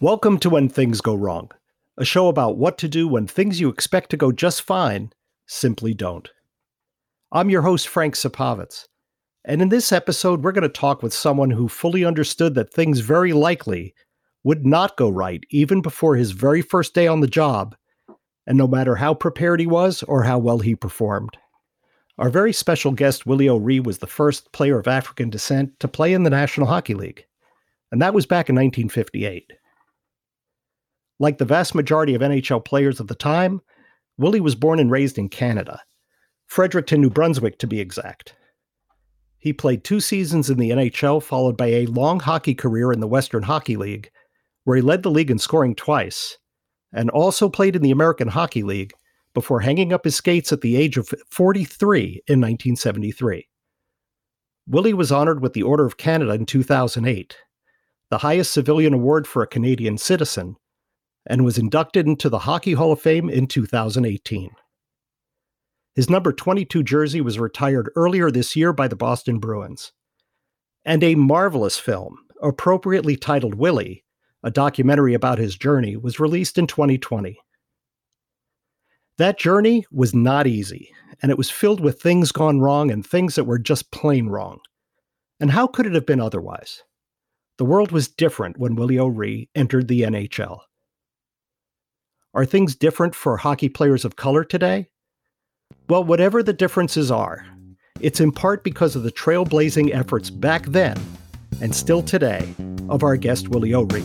Welcome to When Things Go Wrong, a show about what to do when things you expect to go just fine simply don't. I'm your host, Frank Sapovitz, and in this episode, we're going to talk with someone who fully understood that things very likely would not go right even before his very first day on the job, and no matter how prepared he was or how well he performed. Our very special guest, Willie O'Ree, was the first player of African descent to play in the National Hockey League, and that was back in 1958. Like the vast majority of NHL players of the time, Willie was born and raised in Canada, Fredericton, New Brunswick to be exact. He played two seasons in the NHL, followed by a long hockey career in the Western Hockey League, where he led the league in scoring twice, and also played in the American Hockey League before hanging up his skates at the age of 43 in 1973. Willie was honored with the Order of Canada in 2008, the highest civilian award for a Canadian citizen, and was inducted into the Hockey Hall of Fame in 2018. His number 22 jersey was retired earlier this year by the Boston Bruins. And a marvelous film, appropriately titled Willie, a documentary about his journey, was released in 2020. That journey was not easy, and it was filled with things gone wrong and things that were just plain wrong. And how could it have been otherwise? The world was different when Willie O'Ree entered the NHL. Are things different for hockey players of color today? Well, whatever the differences are, it's in part because of the trailblazing efforts back then and still today of our guest Willie O'Ree.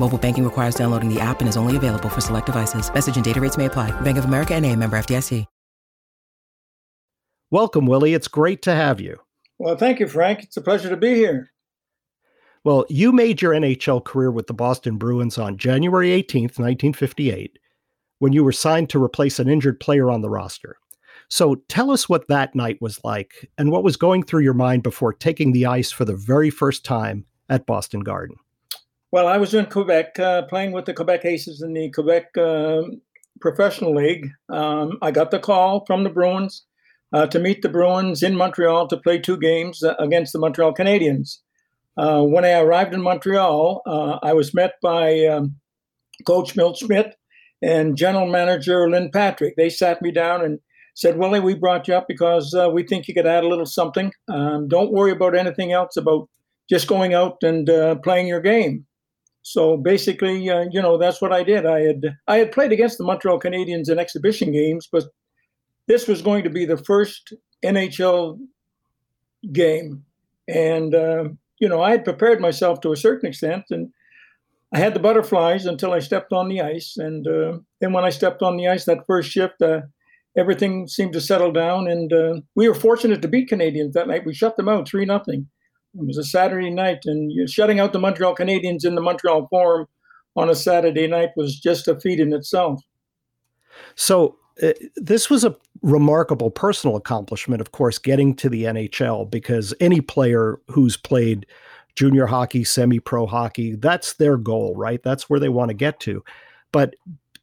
Mobile banking requires downloading the app and is only available for select devices. Message and data rates may apply. Bank of America and a member FDIC. Welcome, Willie. It's great to have you. Well, thank you, Frank. It's a pleasure to be here. Well, you made your NHL career with the Boston Bruins on January 18th, 1958 when you were signed to replace an injured player on the roster. So tell us what that night was like and what was going through your mind before taking the ice for the very first time at Boston Garden. Well, I was in Quebec uh, playing with the Quebec Aces in the Quebec uh, Professional League. Um, I got the call from the Bruins uh, to meet the Bruins in Montreal to play two games uh, against the Montreal Canadiens. Uh, when I arrived in Montreal, uh, I was met by um, Coach Milt Schmidt, and general manager Lynn Patrick. They sat me down and said, Willie, we brought you up because we think you could add a little something. Um, don't worry about anything else, about just going out and playing your game. So basically, uh, you know, that's what I did. I had I had played against the Montreal Canadiens in exhibition games, but this was going to be the first NHL game, and uh, you know, I had prepared myself to a certain extent, and I had the butterflies until I stepped on the ice, and uh, then when I stepped on the ice that first shift, uh, everything seemed to settle down, and uh, we were fortunate to beat Canadiens that night. We shut them out three nothing. It was a Saturday night, and shutting out the Montreal Canadiens in the Montreal Forum on a Saturday night was just a feat in itself. So uh, this was a remarkable personal accomplishment, of course, getting to the NHL because any player who's played junior hockey, semi pro hockey. That's their goal, right? That's where they want to get to. But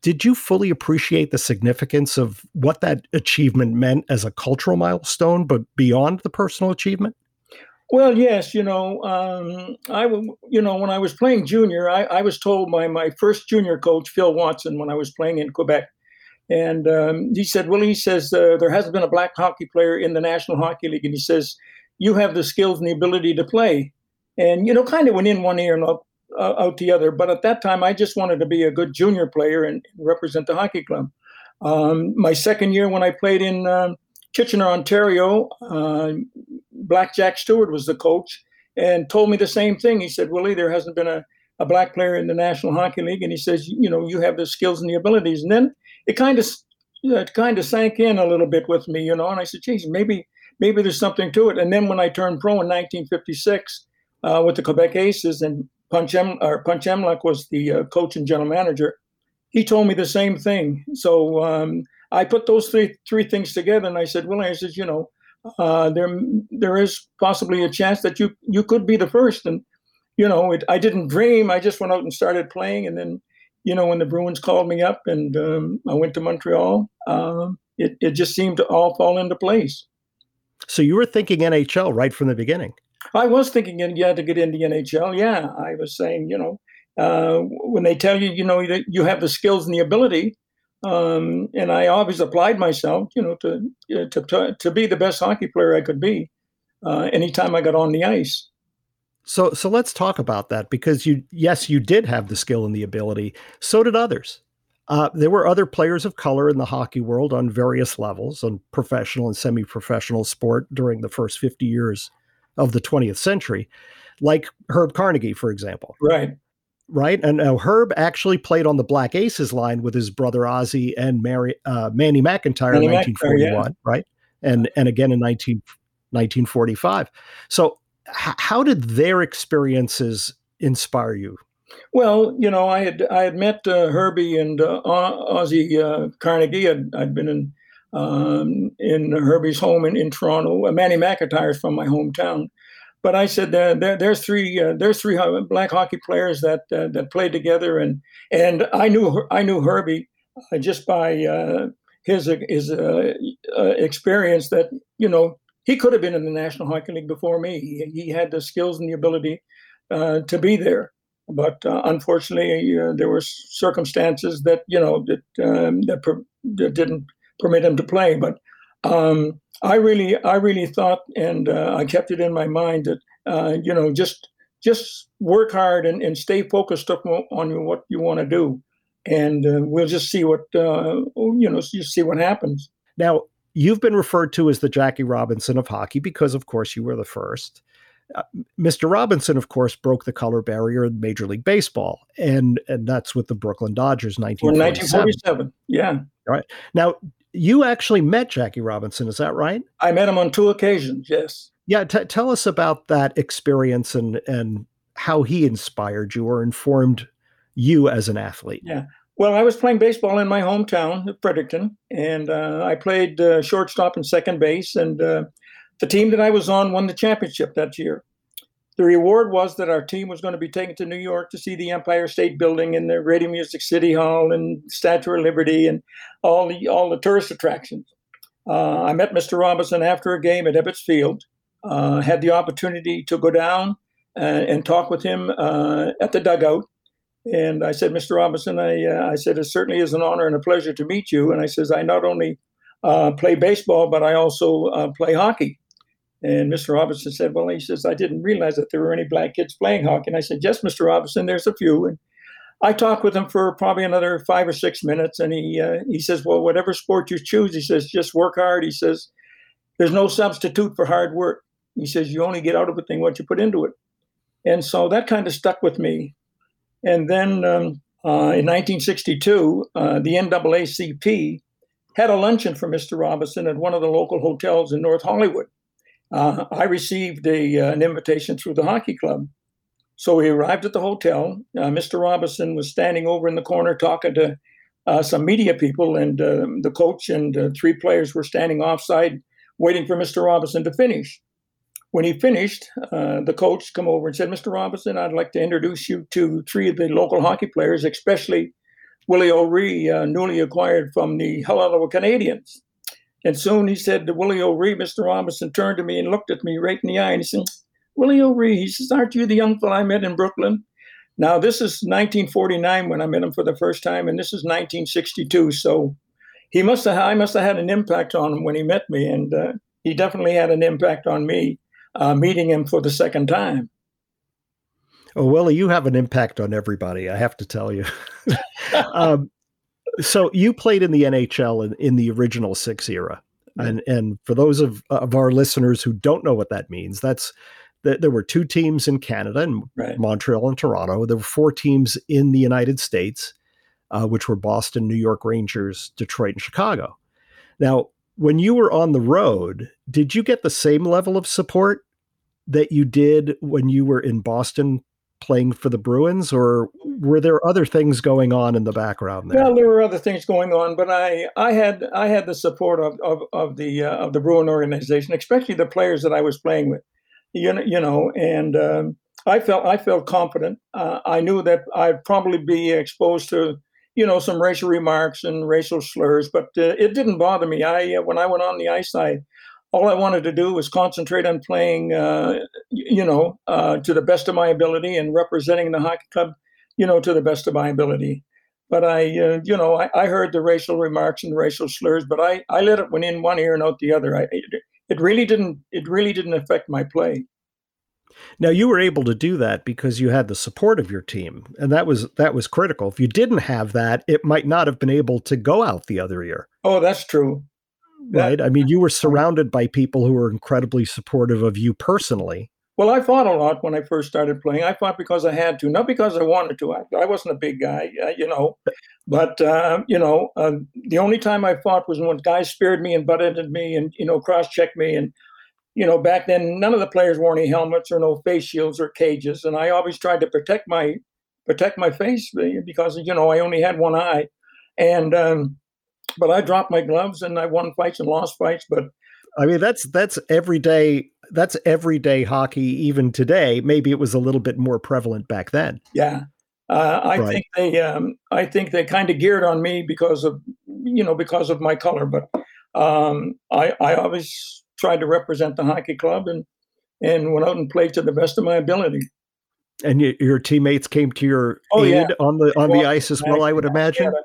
did you fully appreciate the significance of what that achievement meant as a cultural milestone, but beyond the personal achievement? Well, yes, you know, um, I, you know, when I was playing junior, I, I, was told by my first junior coach, Phil Watson, when I was playing in Quebec, and um, he said, "Well, he says uh, there hasn't been a black hockey player in the National Hockey League, and he says you have the skills and the ability to play." and you know, kind of went in one ear and out, uh, out the other. But at that time, I just wanted to be a good junior player and represent the hockey club. Um, my second year, when I played in uh, Kitchener, Ontario, uh, Black Jack Stewart was the coach and told me the same thing. He said, "Willie, there hasn't been a, a black player in the National Hockey League," and he says, "You know, you have the skills and the abilities." And then it kind of it kind of sank in a little bit with me, you know. And I said, "Geez, maybe." maybe there's something to it. And then when I turned pro in 1956 uh, with the Quebec Aces, and Punch em- or Punch Imlach was the uh, coach and general manager, he told me the same thing. So um, I put those three three things together, and I said, "Well, I said, you know, uh, there there is possibly a chance that you you could be the first. And you know, it, I didn't dream. I just went out and started playing, and then you know, when the Bruins called me up and um, I went to Montreal, uh, it it just seemed to all fall into place. So you were thinking NHL right from the beginning. I was thinking, yeah, to get into NHL. Yeah, I was saying, you know, uh, when they tell you, you know, that you have the skills and the ability, um, and I always applied myself, you know, to, to, to to be the best hockey player I could be uh, anytime I got on the ice. So so let's talk about that because you yes you did have the skill and the ability. So did others. Uh, there were other players of color in the hockey world on various levels, on professional and semi-professional sport during the first 50 years of the 20th century, like Herb Carnegie, for example. Right right? And uh, Herb actually played on the Black Aces line with his brother Ossie and Mary, uh, Manny McIntyre Manny in 1941, yeah. right? And and again in 19, 1945. So, h- how did their experiences inspire you? Well, you know, I had I had met uh, Herbie and uh, Ossie uh, Carnegie. I'd, I'd been in um, in Herbie's home in, in Toronto. Manny McIntyre is from my hometown but I said uh, there, there's three uh, there's three black hockey players that uh, that played together, and and I knew I knew Herbie uh, just by uh, his his uh, experience that you know he could have been in the National Hockey League before me. He, he had the skills and the ability to be there, but unfortunately there were circumstances that you know that um, that, per- that didn't permit him to play. But um, I really, I really thought, and uh, I kept it in my mind that uh, you know, just just work hard and, and stay focused on what you want to do, and uh, we'll just see what uh, you know, you see what happens. Now, you've been referred to as the Jackie Robinson of hockey because, of course, you were the first. Uh, Mr. Robinson, of course, broke the color barrier in Major League Baseball, and and that's with the Brooklyn Dodgers, 1947. 1947. Yeah. All right. Now, you actually met Jackie Robinson, is that right? I met him on two occasions, yes. Yeah, t- tell us about that experience and and how he inspired you or informed you as an athlete. Yeah. Well, I was playing baseball in my hometown, Fredericton, and uh, I played uh, shortstop and second base. And uh, the team that I was on won the championship that year the reward was that our team was going to be taken to New York to see the Empire State Building and the Radio Music City Hall and Statue of Liberty and all the all the tourist attractions. Uh, I met Mr. Robinson after a game at Ebbets Field. Uh, had the opportunity to go down and, uh, and talk with him uh, at the dugout. And I said, Mr. Robinson, I, uh, I said, it certainly is an honor and a pleasure to meet you. And I says, I not only play baseball, but I also play hockey. And Mr. Robinson said, Well, he says, I didn't realize that there were any black kids playing hockey. And I said, Yes, Mr. Robinson, there's a few. And I talked with him for probably another five or six minutes. And he, uh, he says, Well, whatever sport you choose, he says, just work hard. He says, There's no substitute for hard work. He says, You only get out of a thing what you put into it. And so that kind of stuck with me. And then um, uh, in 1962, uh, the NAACP had a luncheon for Mr. Robinson at one of the local hotels in North Hollywood uh, I received a, uh, an invitation through the hockey club. So we arrived at the hotel. Uh, Mr. Robinson was standing over in the corner talking to uh, some media people, and um, the coach and uh, three players were standing offside waiting for Mr. Robinson to finish. When he finished, uh, the coach come over and said, "Mr. Robinson, I'd like to introduce you to three of the local hockey players, especially Willie O'Ree, newly acquired from the Hull Canadiens." And soon he said to Willie O'Ree, Mr. Robinson turned to me and looked at me right in the eye and he said, Willie O'Ree, he says, Aren't you the young fellow I met in Brooklyn? Now, this is 1949 when I met him for the first time, and this is 1962. So he must have, I must have had an impact on him when he met me, and uh, he definitely had an impact on me uh, meeting him for the second time. Oh, Willie, you have an impact on everybody, I have to tell you. um, so you played in the NHL in, in the original six era. And and for those of, of our listeners who don't know what that means, that's that there were two teams in Canada, and right. Montreal and Toronto. There were four teams in the United States, uh, which were Boston, New York Rangers, Detroit, and Chicago. Now, when you were on the road, did you get the same level of support that you did when you were in Boston playing for the Bruins, or were there other things going on in the background there? Well, there were other things going on, but I, I had I had the support of of, of the uh, of the Bruin organization, especially the players that I was playing with. You know, you know, and um, I felt I felt confident. Uh, I knew that I'd probably be exposed to you know some racial remarks and racial slurs, but uh, it didn't bother me. I uh, when I went on the ice, I all I wanted to do was concentrate on playing, uh, you know, uh, to the best of my ability and representing the hockey club, you know, to the best of my ability. But I, uh, you know, I, I, heard the racial remarks and racial slurs, but I, I let it went in one ear and out the other. I, it really didn't, it really didn't affect my play. Now you were able to do that because you had the support of your team, and that was that was critical. If you didn't have that, it might not have been able to go out the other ear. Oh, that's true right? I mean, you were surrounded by people who were incredibly supportive of you personally. Well, I fought a lot when I first started playing. I fought because I had to, not because I wanted to. I, I wasn't a big guy, uh, you know. But uh, you know, uh, the only time I fought was when guys speared me and butted at me and you know cross-checked me. And you know, back then, none of the players wore any helmets or no face shields or cages. And I always tried to protect my protect my face because you know I only had one eye. And um, but I dropped my gloves and I won fights and lost fights. But I mean, that's that's everyday. That's everyday hockey, even today. Maybe it was a little bit more prevalent back then. Yeah, uh, I right. think they. Um, I think they kind of geared on me because of you know because of my color. But um, I I always tried to represent the hockey club and and went out and played to the best of my ability. And you, your teammates came to your oh, aid yeah. on the on the ice as well. I would imagine. Yeah,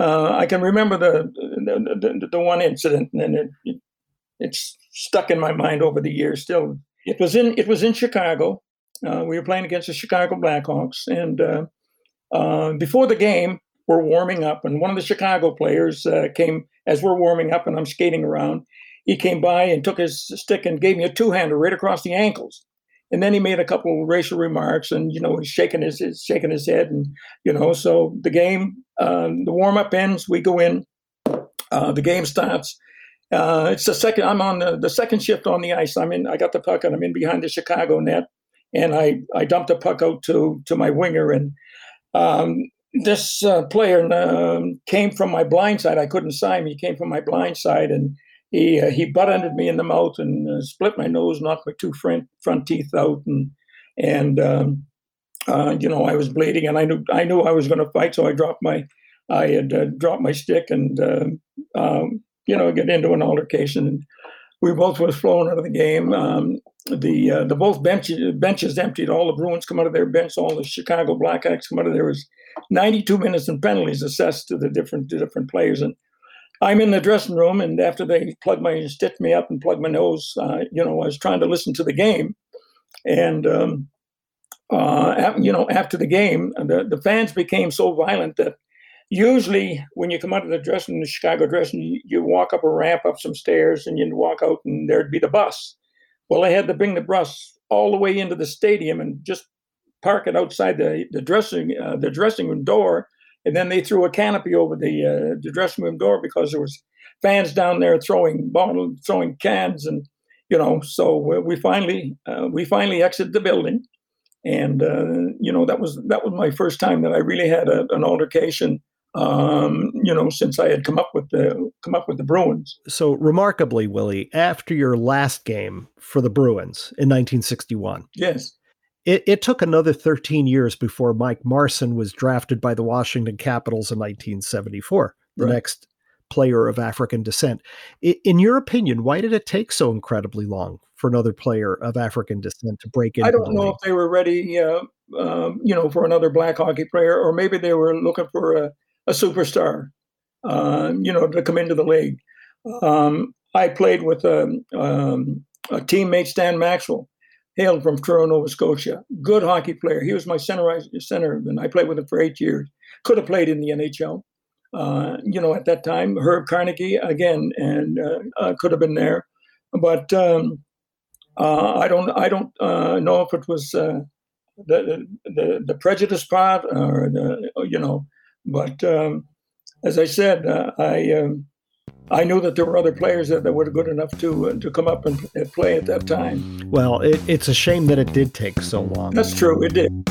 uh, I can remember the the, the, the one incident, and it, it, it's stuck in my mind over the years. Still, it was in it was in Chicago. Uh, we were playing against the Chicago Blackhawks, and uh, uh before the game, we're warming up, and one of the Chicago players uh, came as we're warming up, and I'm skating around. He came by and took his stick and gave me a two hander right across the ankles and then he made a couple of racial remarks and you know he's shaking his shaking his head and you know so the game uh, the warm-up ends we go in uh, the game starts. Uh, it's the second i'm on the, the second shift on the ice. I'm in i got the puck and i'm in behind the chicago net. And i i dumped the puck out to to my winger. And um, this uh, player um, came from my blind side. I couldn't sign him. He came from my blind side and he uh, he butt ended me in the mouth and uh, split my nose, knocked my two front front teeth out, and and um, uh, you know I was bleeding, and I knew I knew I was going to fight, so I dropped my I had uh, dropped my stick and uh, um, you know get into an altercation. And we both was flown out of the game. Um, the uh, the both benches benches emptied. All the Bruins come out of their bench. All the Chicago Blackhawks come out of there. Was 92 minutes in penalties assessed to the different to different players and I'm in the dressing room, and after they plug my stitch me up and plug my nose, uh, you know, I was trying to listen to the game, and um, uh, you know, after the game, the the fans became so violent that usually when you come out of the dressing, the Chicago dressing, you, you walk up a ramp, up some stairs, and you'd walk out, and there'd be the bus. Well, I had to bring the bus all the way into the stadium and just park it outside the the dressing uh, the dressing room door and then they threw a canopy over the uh, the dressing room door because there was fans down there throwing bottles, throwing cans, and you know. So we finally uh, we finally exited the building, and uh, you know that was that was my first time that I really had a, an altercation. Um, you know, since I had come up with the come up with the Bruins. So remarkably, Willie, after your last game for the Bruins in 1961, yes, it, it, took another 13 years before Mike Marson was drafted by the Washington Capitals in 1974, the right. next player of African descent. In your opinion, why did it take so incredibly long for another player of African descent to break in? I don't know league? if they were ready, uh, um, you know, for another black hockey player, or maybe they were looking for a, a superstar, uh, you know, to come into the league. Um, I played with um, um a teammate, Stan Maxwell, hailed from Truro, Nova Scotia. Good hockey player. He was my center, center and I played with him for eight years. Could have played in the NHL. Uh, you know, at that time, Herb Carnegie again, and uh, uh, could have been there, but um, uh, I don't, I don't uh, know if it was uh, the, the the prejudice part or the, you know, but um, as I said, I um, I knew that there were other players that, that were good enough to uh, to come up and, and, play at that time. Well, it, it's a shame that it did take so long. That's true. It did.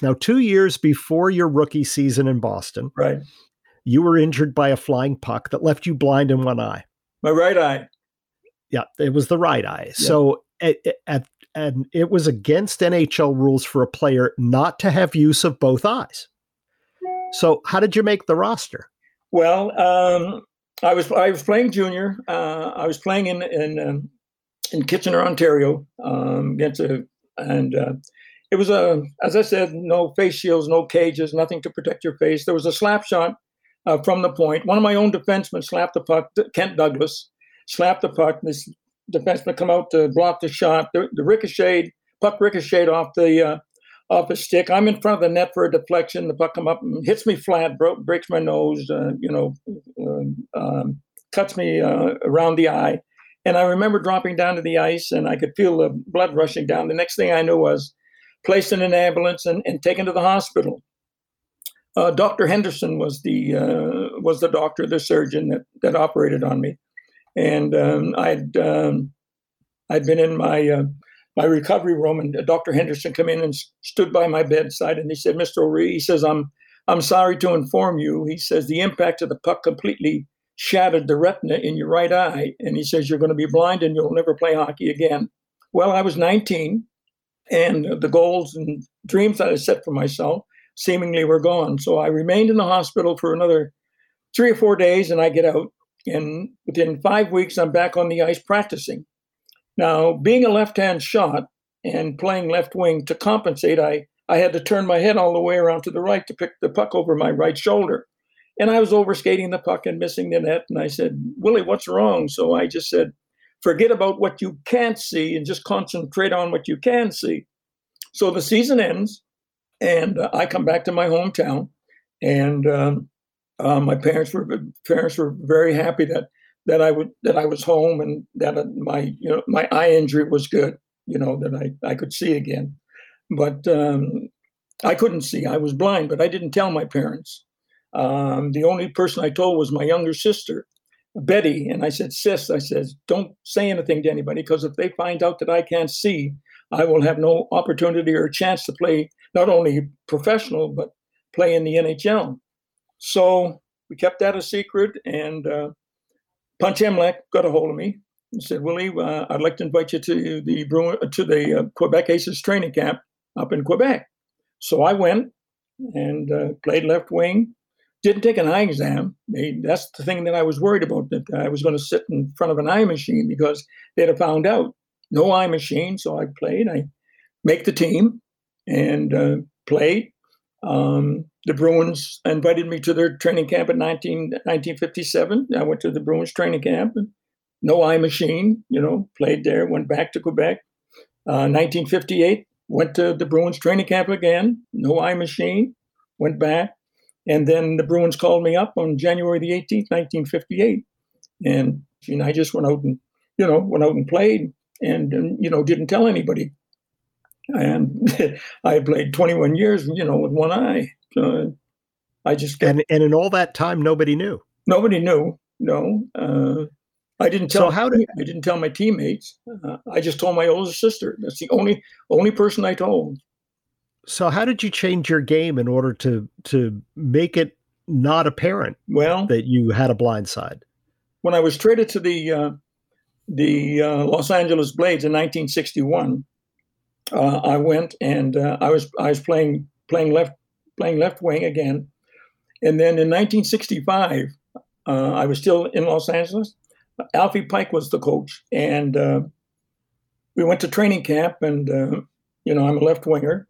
Now, two years before your rookie season in Boston, right, you were injured by a flying puck that left you blind in one eye. My right eye. Yeah, it was the right eye. Yeah. So, at, at, and it was against NHL rules for a player not to have use of both eyes. So, how did you make the roster? Well, um, I was I was playing junior. Uh, I was playing in in um, in Kitchener, Ontario, um, against a and uh, it was a, as I said, no face shields, no cages, nothing to protect your face. There was a slap shot uh, from the point. One of my own defensemen slapped the puck. Kent Douglas slapped the puck. This defenseman come out to block the shot. The, the ricochet puck ricocheted off the uh, off the stick. I'm in front of the net for a deflection. The puck come up and hits me flat, broke, breaks my nose. Uh, you know, uh, um, cuts me uh, around the eye. And I remember dropping down to the ice, and I could feel the blood rushing down. The next thing I knew was placed in an ambulance and, and taken to the hospital. Uh, Dr. Henderson was the uh, was the doctor, the surgeon that that operated on me, and um, I'd um, I'd been in my uh, my recovery room, and Dr. Henderson came in and stood by my bedside, and he said, "Mr. O'Ree," he says, "I'm I'm sorry to inform you." He says the impact of the puck completely shattered the retina in your right eye, and he says you're going to be blind and you'll never play hockey again. Well, I was 19 and the goals and dreams that I set for myself seemingly were gone. So I remained in the hospital for another three or four days, and I get out. And within five weeks, I'm back on the ice practicing. Now, being a left-hand shot and playing left wing to compensate, I I had to turn my head all the way around to the right to pick the puck over my right shoulder. And I was overskating the puck and missing the net. And I said, Willie, what's wrong? So I just said, forget about what you can't see and just concentrate on what you can see. So the season ends, and uh, I come back to my hometown, and um, uh, my parents were parents were very happy that that I would that I was home and that uh, my you know my eye injury was good, you know that I I could see again, but um, I couldn't see. I was blind, but I didn't tell my parents. Um, the only person I told was my younger sister, Betty, and I said, Sis, I said, don't say anything to anybody because if they find out that I can't see, I will have no opportunity or chance to play not only professional, but play in the NHL. So we kept that a secret, and uh, Punch Imlach got a hold of me and said, Willie, uh, I'd like to invite you to the to the uh, Quebec Aces training camp up in Quebec. So I went and uh, played left wing, didn't take an eye exam. That's the thing that I was worried about, that I was going to sit in front of an eye machine because they'd have found out. No eye machine, so I played. I make the team and uh, played. Um, the Bruins invited me to their training camp in 19, 1957. I went to the Bruins training camp. No eye machine, you know, played there, went back to Quebec. Uh, 1958, went to the Bruins training camp again. No eye machine, went back and then the Bruins called me up on January the 18th, 1958. And you know, I just went out and, you know, went out and played and, and you know, didn't tell anybody. And I played 21 years, you know, with one eye. So I just kept, and and in all that time, nobody knew. Nobody knew. No, uh, I didn't tell. So how did I didn't tell my teammates? Uh, I just told my older sister. That's the only only person I told. So how did you change your game in order to to make it not apparent well that you had a blind side? When I was traded to the uh, the uh, Los Angeles Blades in 1961, uh, I went and uh, I was I was playing playing left playing left wing again, and then in 1965 uh, I was still in Los Angeles. Alfie Pike was the coach, and uh, we went to training camp, and you know I'm a left winger,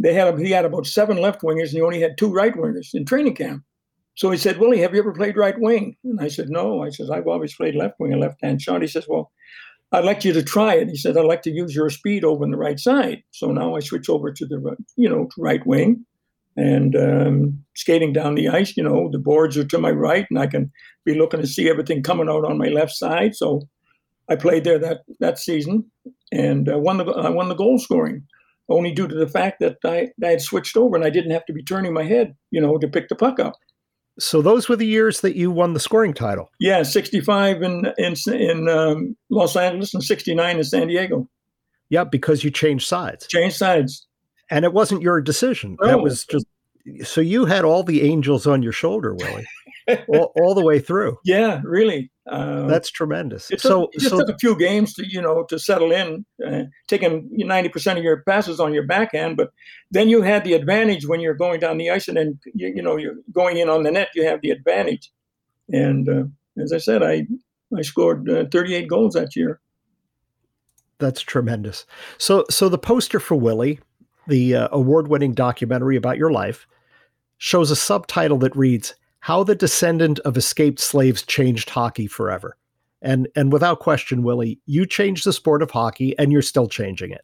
they had he had about seven left wingers, and he only had two right wingers in training camp. So he said, Willie, have you ever played right wing? And I said, No. I says, I've always played left wing, a left hand shot. He says, Well, I'd like you to try it. He said, I'd like to use your speed over on the right side. So now I switch over to the you know right wing and um, skating down the ice. You know, the boards are to my right, and I can be looking to see everything coming out on my left side. So I played there that that season and uh, won the I won the goal scoring, only due to the fact that I, I had switched over and I didn't have to be turning my head, you know, to pick the puck up. So those were the years that you won the scoring title. Yeah, sixty-five in in in um, Los Angeles and sixty-nine in San Diego. Yeah, because you changed sides. Changed sides and it wasn't your decision. No. That was just so you had all the angels on your shoulder, Willie, all, all, the way through. Yeah, really. Um, That's tremendous. It so took, it so, took a few games to you know to settle in, uh, taking ninety percent of your passes on your backhand, but then you had the advantage when you're going down the ice, and then you, you know you're going in on the net. You have the advantage, and uh, as I said, I I scored uh, 38 goals that year. That's tremendous. So so the poster for Willie the uh, award winning documentary about your life, shows a subtitle that reads, How the Descendant of Escaped Slaves Changed Hockey Forever. And, and without question, Willie, you changed the sport of hockey and you're still changing it.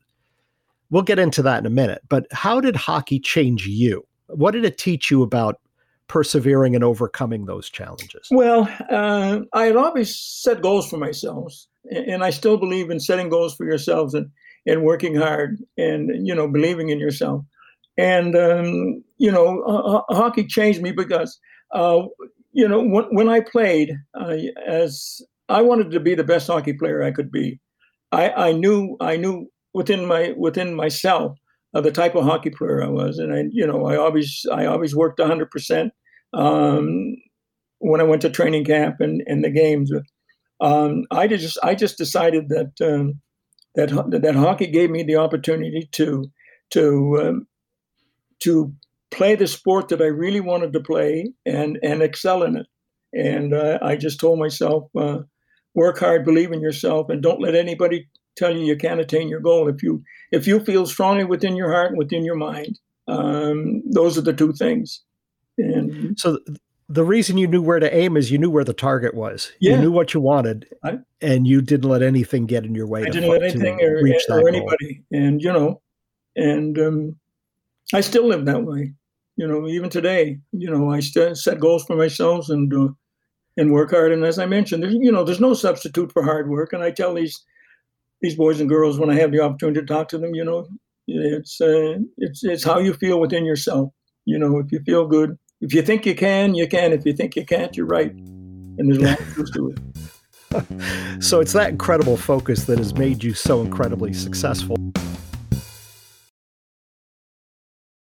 We'll get into that in a minute, but how did hockey change you? What did it teach you about persevering and overcoming those challenges? Well, uh, I had always set goals for myself, and I still believe in setting goals for yourselves. And and working hard and you know believing in yourself and um, you know uh, hockey changed me because uh, you know when, when i played uh, as i wanted to be the best hockey player i could be i, I knew i knew within my within myself uh, the type of hockey player i was. And i you know i always i always worked 100% um, when i went to training camp and, and the games. Um, i just i just decided that um, that that hockey gave me the opportunity to to um, to play the sport that I really wanted to play and and excel in it. And uh, I just told myself, uh, work hard, believe in yourself, and don't let anybody tell you you can't attain your goal. If you if you feel strongly within your heart and within your mind, um, those are the two things. And so the reason you knew where to aim is you knew where the target was. Yeah. You knew what you wanted, I, and you didn't let anything get in your way. I didn't let anything or, or anybody, and you know, and um, I still live that way. You know, even today, you know, I still set goals for myself and uh, and work hard. And as I mentioned, there's you know, there's no substitute for hard work. And I tell these these boys and girls when I have the opportunity to talk to them, you know, it's uh, it's it's how you feel within yourself. You know, if you feel good if you think you can, you can. If you think you can't, you're right. And there's a lot to it. so it's that incredible focus that has made you so incredibly successful.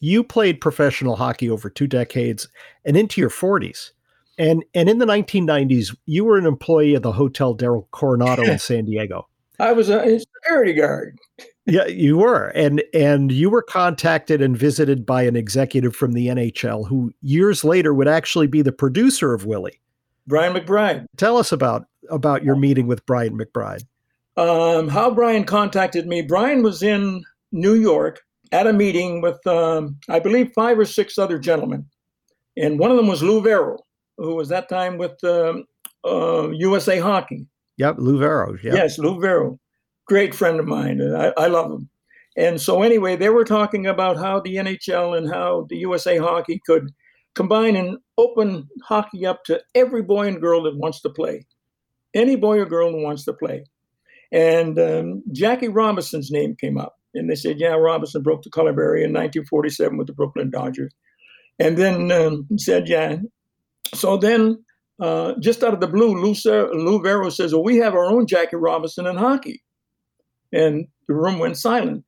You played professional hockey over two decades and into your 40s. And, and in the 1990s, you were an employee of the Hotel Del Coronado in San Diego. I was a security guard. Yeah, you were, and and you were contacted and visited by an executive from the NHL who years later would actually be the producer of Willie, Bryant McBride. Tell us about about your meeting with Bryant McBride. Um, how Bryant contacted me. Bryant was in New York at a meeting with, um, I believe, five or six other gentlemen, and one of them was Lou Vairo, who was that time with um, uh, USA Hockey. Yep, Lou Vairo. Yep. Yes, Lou Vairo great friend of mine. I, I love him. And so, anyway, they were talking about how the NHL and how the USA Hockey could combine and open hockey up to every boy and girl that wants to play, any boy or girl who wants to play. And um, Jackie Robinson's name came up, and they said, "Yeah, Robinson broke the color barrier in 1947 with the Brooklyn Dodgers." And then um, said, "Yeah." So then, uh, just out of the blue, Lou, Lou Vairo says, "Well, we have our own Jackie Robinson in hockey." And the room went silent.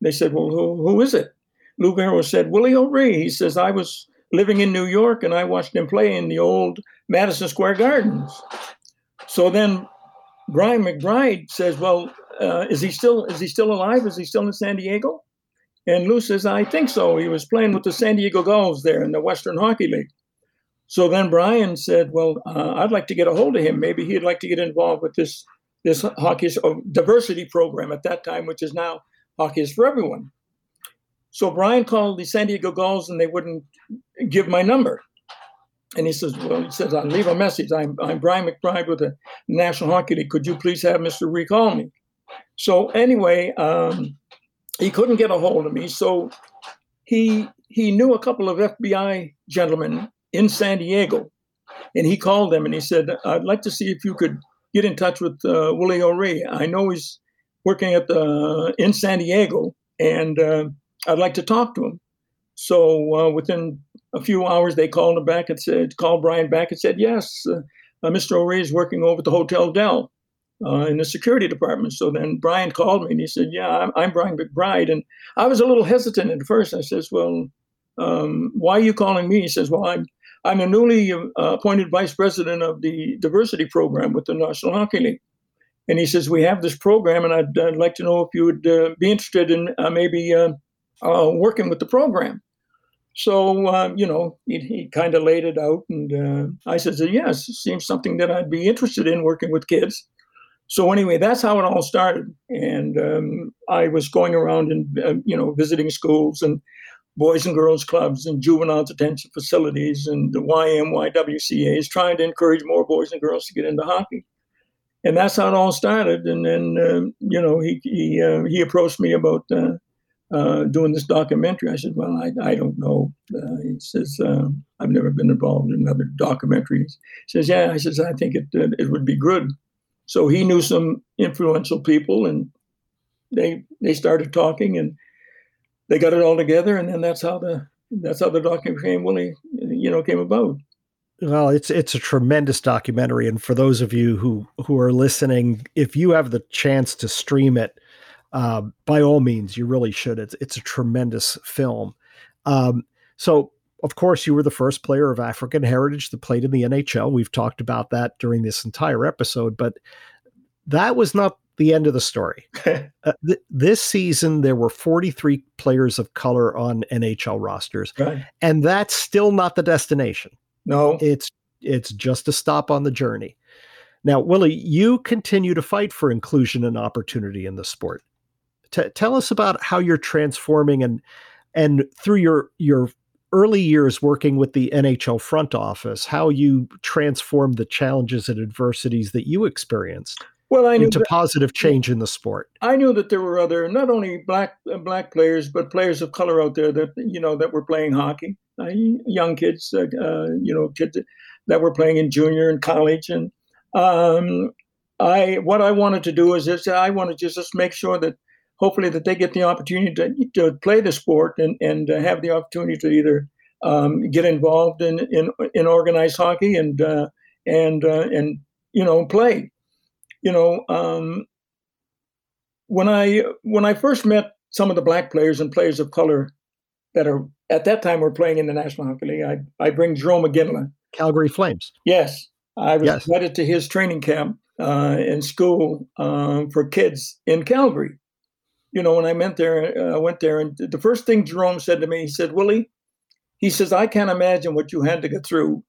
They said, Well, who, who is it? Lou Vairo said, Willie O'Ree. He says, I was living in New York, and I watched him play in the old Madison Square Gardens. So then Bryant McBride says, "Well, uh, is he still is he still alive? Is he still in San Diego?" And Lou says, "I think so. He was playing with the San Diego Gulls there in the Western Hockey League." So then Bryant said, "Well, uh, I'd like to get a hold of him. Maybe he'd like to get involved with this this hockey diversity program at that time, which is now Hockey is for Everyone." So Bryant called the San Diego Gulls, and they wouldn't give my number. And he says, "Well, he says I'll leave a message. I'm I'm Bryant McBride with the National Hockey League. Could you please have Mr. Recall me?" So anyway, um, he couldn't get a hold of me. So he he knew a couple of FBI gentlemen in San Diego, and he called them and he said, "I'd like to see if you could get in touch with uh, Willie O'Ree. I know he's working at the in San Diego, and uh, I'd like to talk to him." So uh, within a few hours, they called him back and said, called Bryant back and said, "Yes, uh, uh, Mr. O'Ree is working over at the Hotel Del." Uh, in the security department. So then Bryant called me and he said, "Yeah, I'm, I'm Bryant McBride." And I was a little hesitant at first. I says, "Well, um, why are you calling me?" He says, "Well, I'm I'm a newly uh, appointed vice president of the diversity program with the National Hockey League. And he says, We have this program, and I'd, I'd like to know if you would uh, be interested in uh, maybe uh, uh working with the program. So, um, you know, he, he kind of laid it out. And I said, Yes, seems something that I'd be interested in working with kids. So, anyway, that's how it all started. And um, I was going around and, you know, visiting schools and boys and girls clubs and juvenile detention facilities and the YMYWCA is trying to encourage more boys and girls to get into hockey. And that's how it all started. And then, uh, you know, he he, uh, he approached me about uh, uh doing this documentary. I said, well, I, I don't know. Uh, he says, uh, I've never been involved in other documentaries. He says, yeah. I says, I think it it would be good. So he knew some influential people, and they they started talking, and they got it all together, and then that's how the that's how the documentary came, really, you know, came about. Well, it's it's a tremendous documentary, and for those of you who who are listening, if you have the chance to stream it, uh, by all means, you really should. It's it's a tremendous film. Um, so, of course, you were the first player of African heritage that played in the NHL. We've talked about that during this entire episode, but that was not the end of the story. uh, th- this season, there were 43 players of color on NHL rosters, right. and that's still not the destination. No, it's it's just a stop on the journey. Now, Willie, you continue to fight for inclusion and opportunity in the sport. T- tell us about how you're transforming and and through your your early years working with the NHL front office, how you transformed the challenges and adversities that you experienced well, I knew into that, positive change in the sport. I knew that there were other, not only black uh, black players, but players of color out there that you know that were playing hockey. Uh, young kids, uh, uh, you know, kids that were playing in junior and college, and um, I what I wanted to do is just I wanted to just make sure that hopefully that they get the opportunity to, to play the sport and and uh, have the opportunity to either um, get involved in, in in organized hockey and uh, and and you know play you know, um, when I when I first met some of the black players and players of color that are at that time were playing in the National Hockey League, I, I bring Jarome Iginla. Calgary Flames. Yes, I was yes. invited to his training camp uh, in school um, for kids in Calgary. You know, when I went there, uh, I went there, and the first thing Jarome said to me, he said, "Willie," he says, "I can't imagine what you had to go through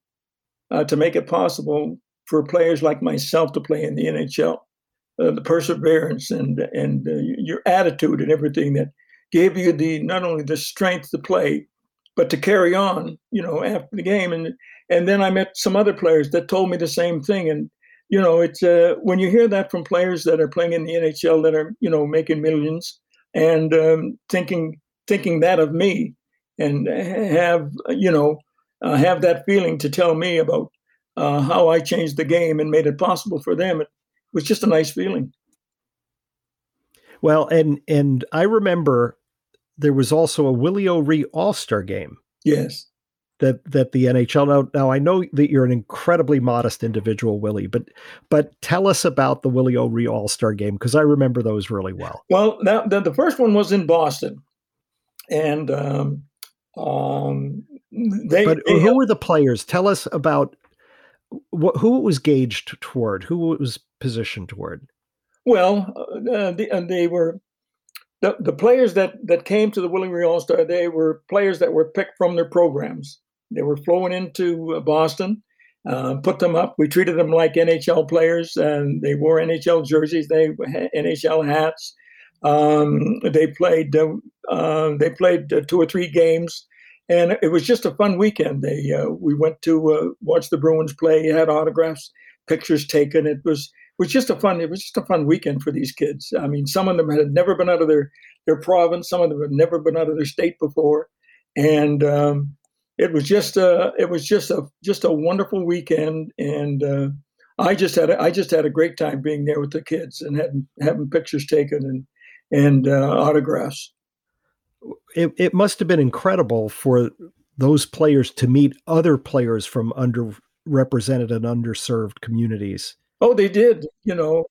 uh, to make it possible for players like myself to play in the NHL. Uh, the perseverance and and uh, your attitude and everything that gave you the not only the strength to play, but to carry on. You know, after the game, and and then I met some other players that told me the same thing. And you know, it's uh, when you hear that from players that are playing in the NHL that are you know making millions and um, thinking thinking that of me, and have you know uh, have that feeling to tell me about uh, how I changed the game and made it possible for them. It was just a nice feeling. Well, and and I remember there was also a Willie O'Ree All Star game. Yes. That that the NHL now now I know that you're an incredibly modest individual, Willie, but but tell us about the Willie O'Ree All Star game because I remember those really well. Well, that, the, the first one was in Boston, and um, um, they, but they who were the players? Tell us about wh- who it was gauged toward, who it was positioned toward. Well, uh, the, and they were the, the players that, that came to the Willie Ree All Star. They were players that were picked from their programs. They were flown into uh, Boston, uh, put them up. We treated them like NHL players, and they wore NHL jerseys. They NHL hats. Um, they played. Uh, uh, they played uh, two or three games, and it was just a fun weekend. They uh, we went to watch the Bruins play. Had autographs, pictures taken. It was was just a fun it was just a fun weekend for these kids. I mean, some of them had never been out of their their province, some of them had never been out of their state before, and um, it was just a it was just a just a wonderful weekend, and uh, I just had a, I just had a great time being there with the kids and having having pictures taken and and uh, autographs. It it must have been incredible for those players to meet other players from underrepresented and underserved communities Oh, they did. You know,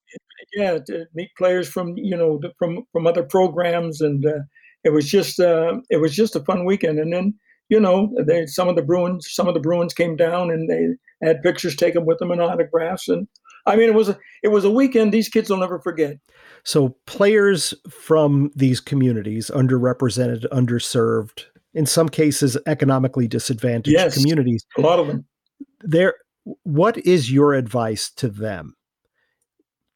yeah, to meet players from you know from from other programs, and uh, it was just uh, it was just a fun weekend. And then you know, they some of the Bruins some of the Bruins came down and they had pictures taken with them and autographs. And I mean, it was a, it was a weekend these kids will never forget. So players from these communities, underrepresented, underserved, in some cases economically disadvantaged yes, communities, a lot of them. They're what is your advice to them?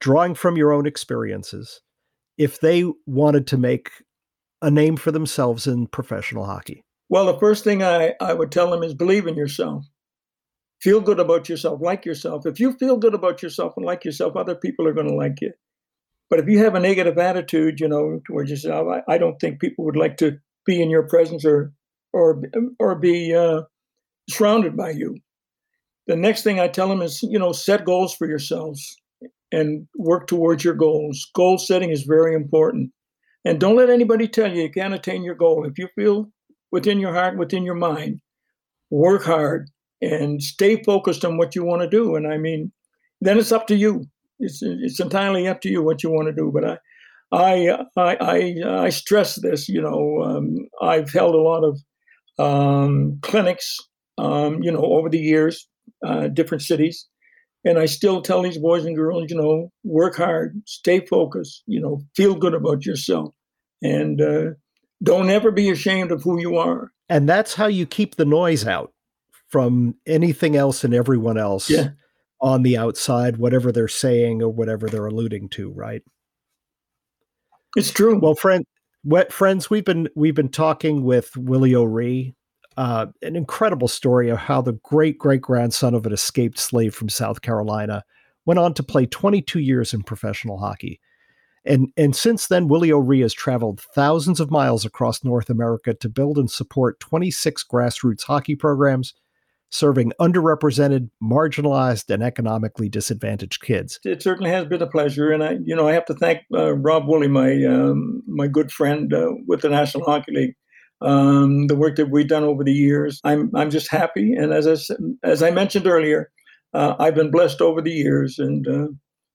Drawing from your own experiences, if they wanted to make a name for themselves in professional hockey? Well, the first thing I, I would tell them is believe in yourself. Feel good about yourself, like yourself. If you feel good about yourself and like yourself, other people are going to like you. But if you have a negative attitude, you know, towards yourself, I, I don't think people would like to be in your presence or or or be uh, surrounded by you the next thing I tell them is, you know, set goals for yourselves and work towards your goals. Goal setting is very important. And don't let anybody tell you you can't attain your goal. If you feel within your heart, within your mind, work hard and stay focused on what you want to do. And I mean, then it's up to you. It's it's entirely up to you what you want to do. But I I I I, I stress this. You know, um, I've held a lot of um, clinics. Um, you know, over the years, uh, different cities. And I still tell these boys and girls, you know, work hard, stay focused, you know, feel good about yourself, and uh, don't ever be ashamed of who you are. And that's how you keep the noise out from anything else and everyone else yeah. on the outside, whatever they're saying or whatever they're alluding to, right? It's true. Well, friend, what friends, we've been we've been talking with Willie O'Ree, uh, an incredible story of how the great great grandson of an escaped slave from South Carolina went on to play 22 years in professional hockey. And, and since then, Willie O'Ree has traveled thousands of miles across North America to build and support 26 grassroots hockey programs, serving underrepresented, marginalized, and economically disadvantaged kids. It certainly has been a pleasure, and I, you know, I have to thank uh, Rob Woolley, my um, my good friend uh, with the National Hockey League, um, the work that we've done over the years. I'm I'm just happy, and as I as I mentioned earlier, uh, I've been blessed over the years, and uh,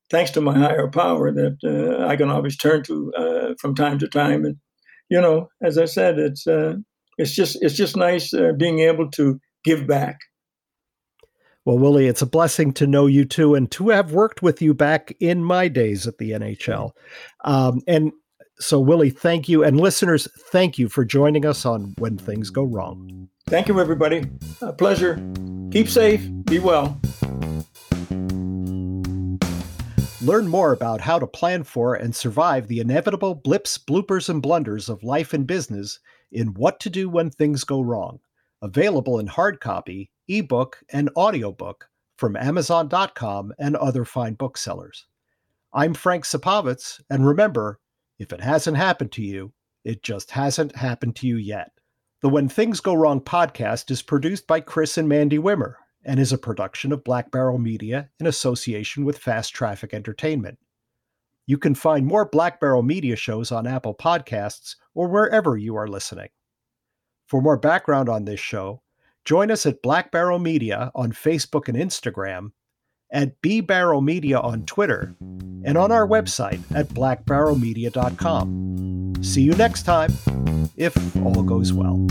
thanks to my higher power that uh, I can always turn to uh, from time to time. And you know, as I said, it's uh, it's just it's just nice uh, being able to give back. Well, Willie, it's a blessing to know you too, and to have worked with you back in my days at the NHL. Um, and so, Willie, thank you. And listeners, thank you for joining us on When Things Go Wrong. Thank you, everybody. A pleasure. Keep safe. Be well. Learn more about how to plan for and survive the inevitable blips, bloopers, and blunders of life and business in What to Do When Things Go Wrong. Available in hard copy, ebook, and audiobook from Amazon.com and other fine booksellers. I'm Frank Sapovitz, and remember, if it hasn't happened to you, it just hasn't happened to you yet. The When Things Go Wrong podcast is produced by Chris and Mandy Wimmer and is a production of Black Barrel Media in association with Fast Traffic Entertainment. You can find more Black Barrel Media shows on Apple Podcasts or wherever you are listening. For more background on this show, join us at Black Barrel Media on Facebook and Instagram at B Barrel Media on Twitter, and on our website at blackbarrelmedia.com. See you next time, if all goes well.